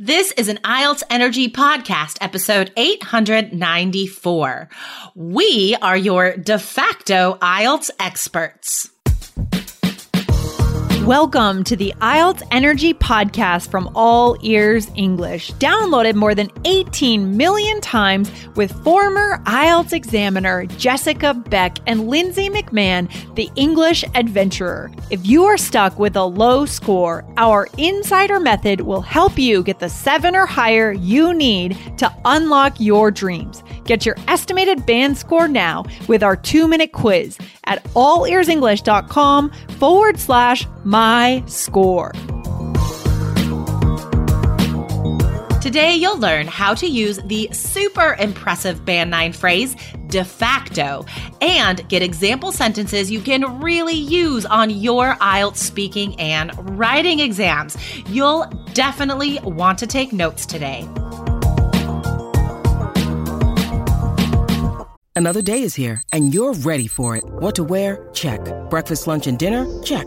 This is an IELTS Energy Podcast, episode 894. We are your de facto IELTS experts. Welcome to the IELTS Energy Podcast from All Ears English, downloaded more than 18 million times with former IELTS examiner Jessica Beck and Lindsay McMahon, the English adventurer. If you are stuck with a low score, our insider method will help you get the seven or higher you need to unlock your dreams. Get your estimated band score now with our two minute quiz at allearsenglish.com forward slash my score. Today, you'll learn how to use the super impressive Band 9 phrase de facto and get example sentences you can really use on your IELTS speaking and writing exams. You'll definitely want to take notes today. Another day is here, and you're ready for it. What to wear? Check. Breakfast, lunch, and dinner? Check.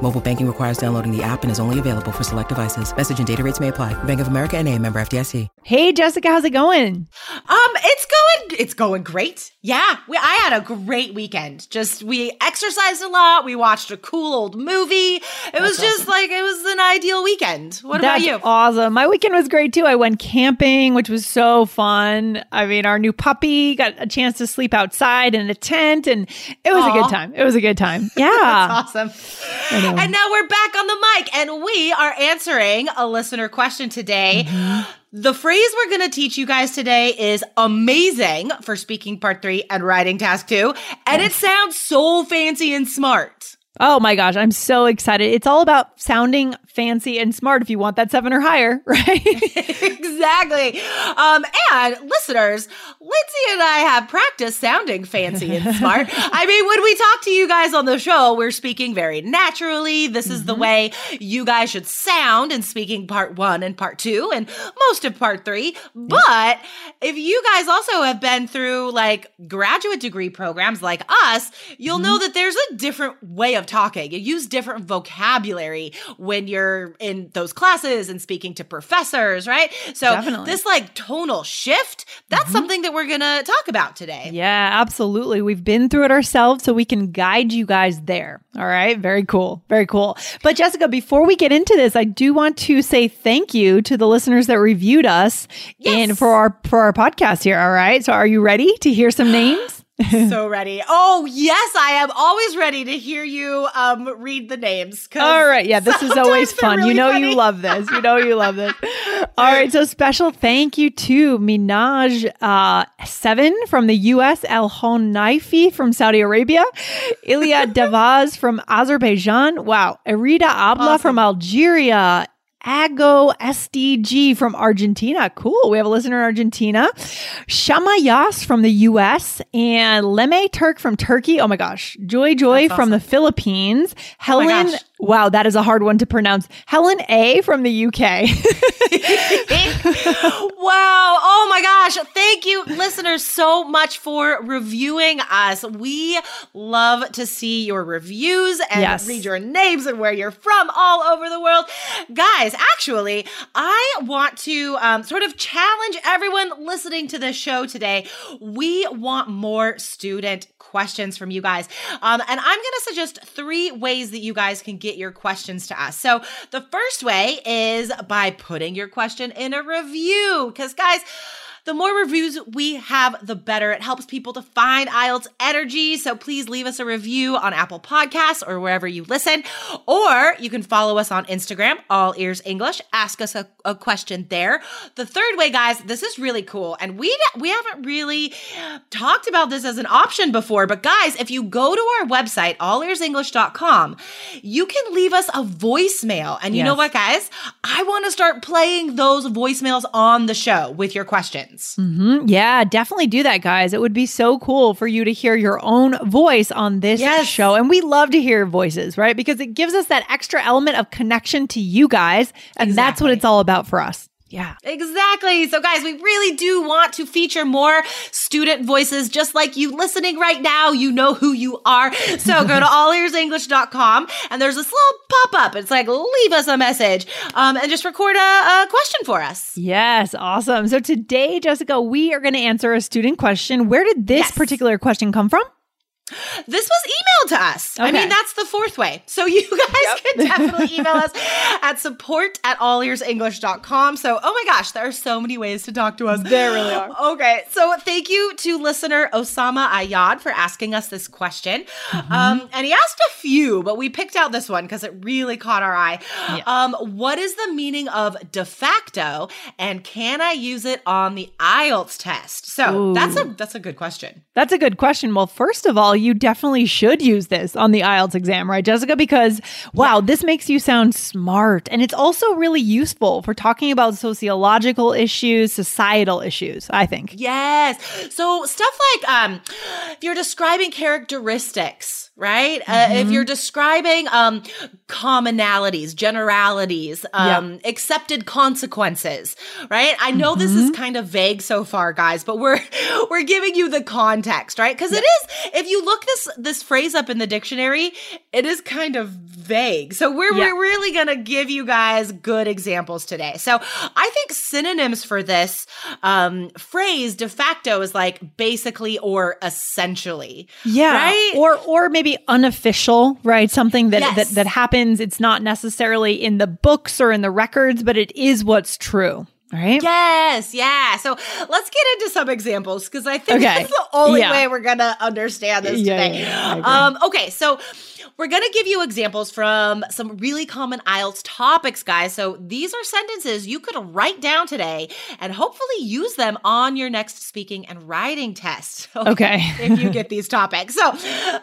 Mobile banking requires downloading the app and is only available for select devices. Message and data rates may apply. Bank of America and a member FDIC. Hey, Jessica, how's it going? Um, it's going it's going great. Yeah, we, I had a great weekend. Just we exercised a lot. We watched a cool old movie. It That's was just awesome. like it was an ideal weekend. What That's about you? Awesome. My weekend was great too. I went camping, which was so fun. I mean, our new puppy got a chance to sleep outside in a tent, and it was Aww. a good time. It was a good time. Yeah, That's And now we're back on the mic, and we are answering a listener question today. Mm-hmm. The phrase we're going to teach you guys today is amazing for speaking part three and writing task two. And yes. it sounds so fancy and smart. Oh my gosh, I'm so excited. It's all about sounding fancy and smart if you want that seven or higher, right? exactly. Um, and listeners, Lindsay and I have practiced sounding fancy and smart. I mean, when we talk to you guys on the show, we're speaking very naturally. This is mm-hmm. the way you guys should sound in speaking part one and part two and most of part three. But if you guys also have been through like graduate degree programs like us, you'll mm-hmm. know that there's a different way of talking. You use different vocabulary when you're in those classes and speaking to professors, right? So Definitely. this like tonal shift, that's mm-hmm. something that we're going to talk about today. Yeah, absolutely. We've been through it ourselves so we can guide you guys there. All right, very cool. Very cool. But Jessica, before we get into this, I do want to say thank you to the listeners that reviewed us yes. and for our for our podcast here, all right? So are you ready to hear some names? so ready. Oh, yes, I am always ready to hear you um read the names. All right. Yeah, this is always fun. Really you know funny. you love this. You know you love this. All right. So special thank you to Minaj uh, Seven from the US, El Honaifi from Saudi Arabia, Ilya Davaz from Azerbaijan. Wow. Erida Abla awesome. from Algeria, Ago SDG from Argentina. Cool. We have a listener in Argentina. Shama Yas from the US and Leme Turk from Turkey. Oh my gosh. Joy Joy That's from awesome. the Philippines. Oh Helen oh Wow, that is a hard one to pronounce. Helen A from the UK. wow. Oh my gosh. Thank you, listeners, so much for reviewing us. We love to see your reviews and yes. read your names and where you're from all over the world. Guys, actually, I want to um, sort of challenge everyone listening to this show today. We want more student questions from you guys. Um, and I'm going to suggest three ways that you guys can get your questions to us. So the first way is by putting your question in a review. Because, guys, the more reviews we have, the better. It helps people to find IELTS energy. So please leave us a review on Apple Podcasts or wherever you listen. Or you can follow us on Instagram, All Ears English. Ask us a, a question there. The third way, guys, this is really cool. And we, we haven't really talked about this as an option before. But guys, if you go to our website, allearsenglish.com, you can leave us a voicemail. And you yes. know what, guys? I want to start playing those voicemails on the show with your questions. Mm-hmm. Yeah, definitely do that, guys. It would be so cool for you to hear your own voice on this yes. show. And we love to hear voices, right? Because it gives us that extra element of connection to you guys. And exactly. that's what it's all about for us. Yeah. Exactly. So, guys, we really do want to feature more student voices just like you listening right now. You know who you are. So, go to allearsenglish.com and there's this little pop up. It's like, leave us a message um, and just record a, a question for us. Yes. Awesome. So, today, Jessica, we are going to answer a student question. Where did this yes. particular question come from? This was emailed to us. Okay. I mean, that's the fourth way. So you guys yep. can definitely email us at support at allearsenglish.com. So, oh my gosh, there are so many ways to talk to us. There really are. Okay. So thank you to listener Osama Ayad for asking us this question. Mm-hmm. Um, and he asked a few, but we picked out this one because it really caught our eye. Yeah. Um, what is the meaning of de facto and can I use it on the IELTS test? So Ooh. that's a that's a good question. That's a good question. Well, first of all, you definitely should use this on the IELTS exam, right, Jessica? Because wow, yeah. this makes you sound smart. And it's also really useful for talking about sociological issues, societal issues, I think. Yes. So stuff like um, if you're describing characteristics right? Mm-hmm. Uh, if mm-hmm. you're describing um, commonalities, generalities, um, yeah. accepted consequences, right? I know mm-hmm. this is mm-hmm. kind of vague so far, guys, but we're we're giving you the context, right? Because yeah. it is. If you look this this phrase up in the dictionary, it is kind of vague. So we're yeah. we're really gonna give you guys good examples today. So I think synonyms for this um, phrase de facto is like basically or essentially, yeah, right? Or or maybe unofficial, right? Something that, yes. that that happens. It's not necessarily in the books or in the records, but it is what's true. Right? Yes, yeah. So let's get into some examples because I think okay. that's the only yeah. way we're gonna understand this yeah, today. Yeah, um, okay, so we're going to give you examples from some really common IELTS topics, guys. So these are sentences you could write down today and hopefully use them on your next speaking and writing test. Okay. okay. if you get these topics. So,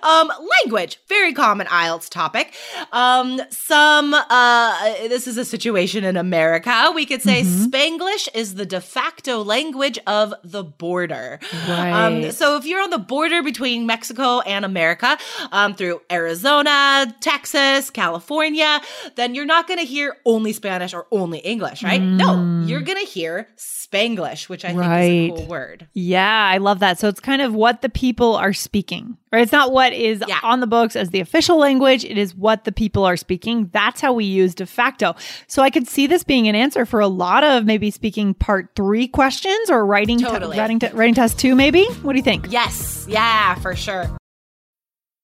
um, language, very common IELTS topic. Um, some, uh, this is a situation in America. We could say mm-hmm. Spanglish is the de facto language of the border. Right. Um, so if you're on the border between Mexico and America, um, through Arizona, Arizona, Texas, California, then you're not going to hear only Spanish or only English, right? Mm. No, you're going to hear Spanglish, which I right. think is a cool word. Yeah, I love that. So it's kind of what the people are speaking, right? It's not what is yeah. on the books as the official language, it is what the people are speaking. That's how we use de facto. So I could see this being an answer for a lot of maybe speaking part three questions or writing, totally. writing, writing test two, maybe. What do you think? Yes. Yeah, for sure.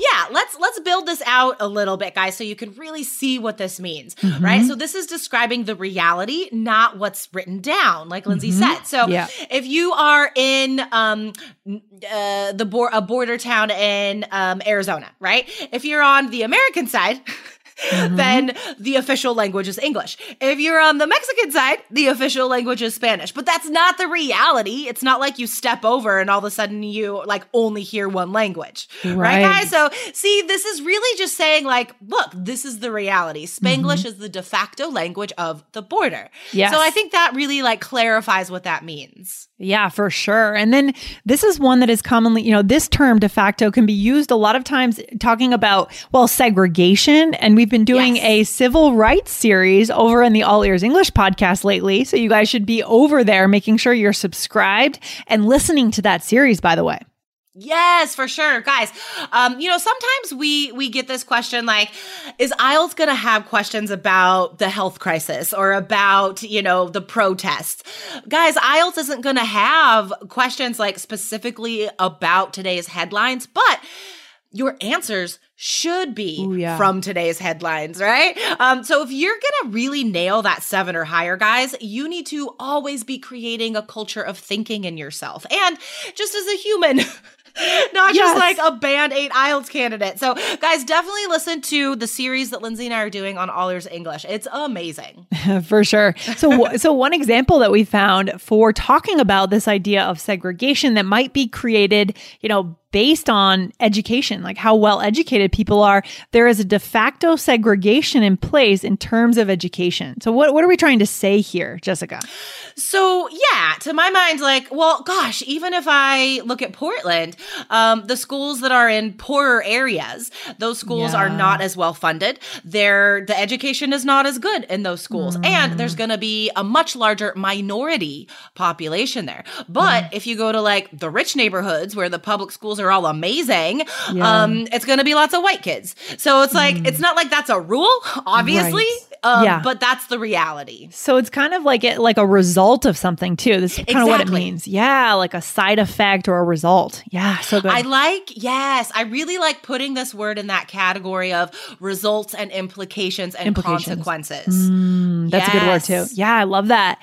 Yeah, let's let's build this out a little bit, guys, so you can really see what this means, mm-hmm. right? So this is describing the reality, not what's written down, like Lindsay mm-hmm. said. So yeah. if you are in um uh, the bo- a border town in um, Arizona, right? If you're on the American side. mm-hmm. then the official language is English. If you're on the Mexican side, the official language is Spanish. But that's not the reality. It's not like you step over and all of a sudden you like only hear one language. Right, right guys? So see, this is really just saying like, look, this is the reality. Spanglish mm-hmm. is the de facto language of the border. Yes. So I think that really like clarifies what that means. Yeah, for sure. And then this is one that is commonly, you know, this term de facto can be used a lot of times talking about, well, segregation. And we've been doing yes. a civil rights series over in the All Ears English podcast lately. So you guys should be over there making sure you're subscribed and listening to that series, by the way. Yes, for sure. Guys, um, you know, sometimes we we get this question like is IELTS going to have questions about the health crisis or about, you know, the protests? Guys, IELTS isn't going to have questions like specifically about today's headlines, but your answers should be Ooh, yeah. from today's headlines, right? Um, so if you're gonna really nail that seven or higher, guys, you need to always be creating a culture of thinking in yourself. And just as a human, not yes. just like a band eight IELTS candidate. So, guys, definitely listen to the series that Lindsay and I are doing on All Ears English. It's amazing. for sure. So, so one example that we found for talking about this idea of segregation that might be created, you know, based on education, like how well educated people are, there is a de facto segregation in place in terms of education. So, what, what are we trying to say here, Jessica? So, yeah, to my mind, like, well, gosh, even if I look at Portland, um, the schools that are in poorer areas, those schools yeah. are not as well funded. Their the education is not as good in those schools, mm. and there's going to be a much larger minority population there. But mm. if you go to like the rich neighborhoods where the public schools are all amazing, yeah. um, it's going to be lots of white kids. So it's like, mm. it's not like that's a rule, obviously. Right. Um, yeah. But that's the reality. So it's kind of like it, like a result of something too. This is kind exactly. of what it means. Yeah, like a side effect or a result. Yeah, so good. I like, yes, I really like putting this word in that category of results and implications and implications. consequences. Mm, that's yes. a good word too. Yeah, I love that.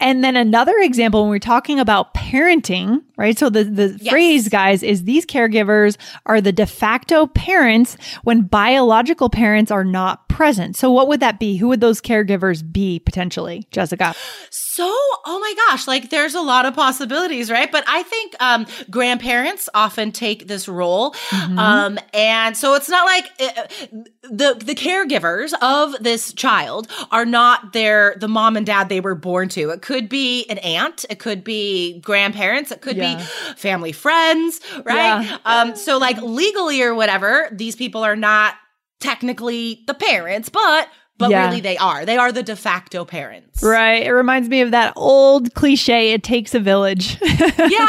And then another example when we're talking about parenting, right? So the, the yes. phrase, guys, is these caregivers are the de facto parents when biological parents are not present. So what would that be? Who would those caregivers be potentially, Jessica? So, oh my gosh, like there's a lot of possibilities, right? But I think um, grandparents often take this role. Mm-hmm. Um, and so it's not like uh, the the caregivers of this child are not their the mom and dad they were born to. It could be an aunt, it could be grandparents, it could yeah. be family friends, right? Yeah. Um, so like legally or whatever, these people are not technically the parents, but but yeah. really they are. They are the de facto parents. Right. It reminds me of that old cliche, it takes a village. yeah.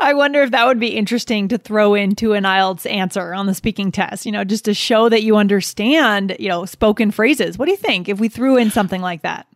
I wonder if that would be interesting to throw into an IELTS answer on the speaking test, you know, just to show that you understand, you know, spoken phrases. What do you think if we threw in something like that?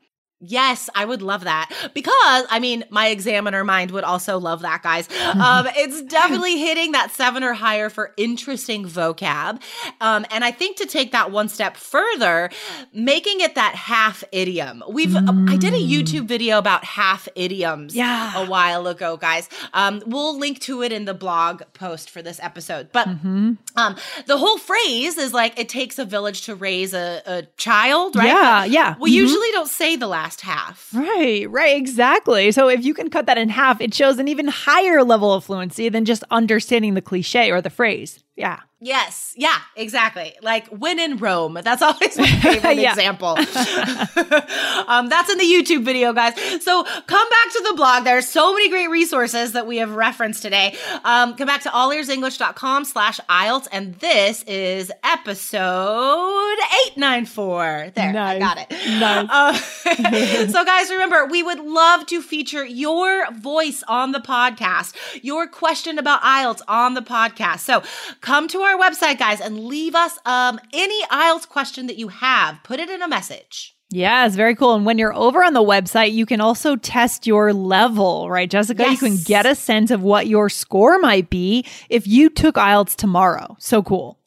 Yes, I would love that because I mean, my examiner mind would also love that, guys. Um, it's definitely hitting that seven or higher for interesting vocab. Um, and I think to take that one step further, making it that half idiom. We've, mm. I did a mm. YouTube video about half idioms yeah. a while ago, guys. Um, we'll link to it in the blog post for this episode. But mm-hmm. um, the whole phrase is like, it takes a village to raise a, a child, right? Yeah, yeah. We mm-hmm. usually don't say the last half. Right, right, exactly. So if you can cut that in half, it shows an even higher level of fluency than just understanding the cliche or the phrase. Yeah. Yes. Yeah, exactly. Like when in Rome. That's always my favorite example. um, that's in the YouTube video, guys. So come back to the blog. There are so many great resources that we have referenced today. Um, come back to allearsenglish.com slash IELTS. And this is episode 894. There, nice. I got it. Nice. Uh, so guys, remember, we would love to feature your voice on the podcast, your question about IELTS on the podcast. So come to our website, guys, and leave us um, any IELTS question that you have. Put it in a message. Yeah, it's very cool. And when you're over on the website, you can also test your level, right, Jessica? Yes. You can get a sense of what your score might be if you took IELTS tomorrow. So cool.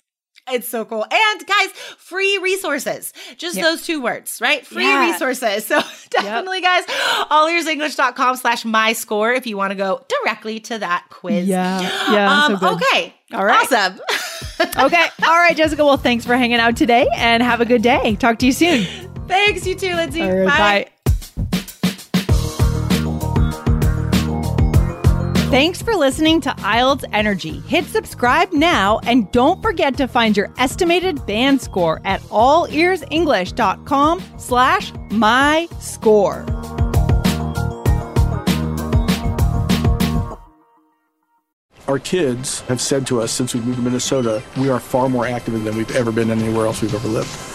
It's so cool. And guys, free resources. Just yep. those two words, right? Free yeah. resources. So definitely, yep. guys, allearsenglish.com slash my score if you want to go directly to that quiz. Yeah. Yeah. Um, so okay. All right. Awesome. okay. All right, Jessica. Well, thanks for hanging out today and have a good day. Talk to you soon. Thanks, you too, Lindsay. Right, bye. bye. Thanks for listening to IELTS Energy. Hit subscribe now and don't forget to find your estimated band score at allearsenglish.com slash my score. Our kids have said to us since we moved to Minnesota, we are far more active than we've ever been anywhere else we've ever lived.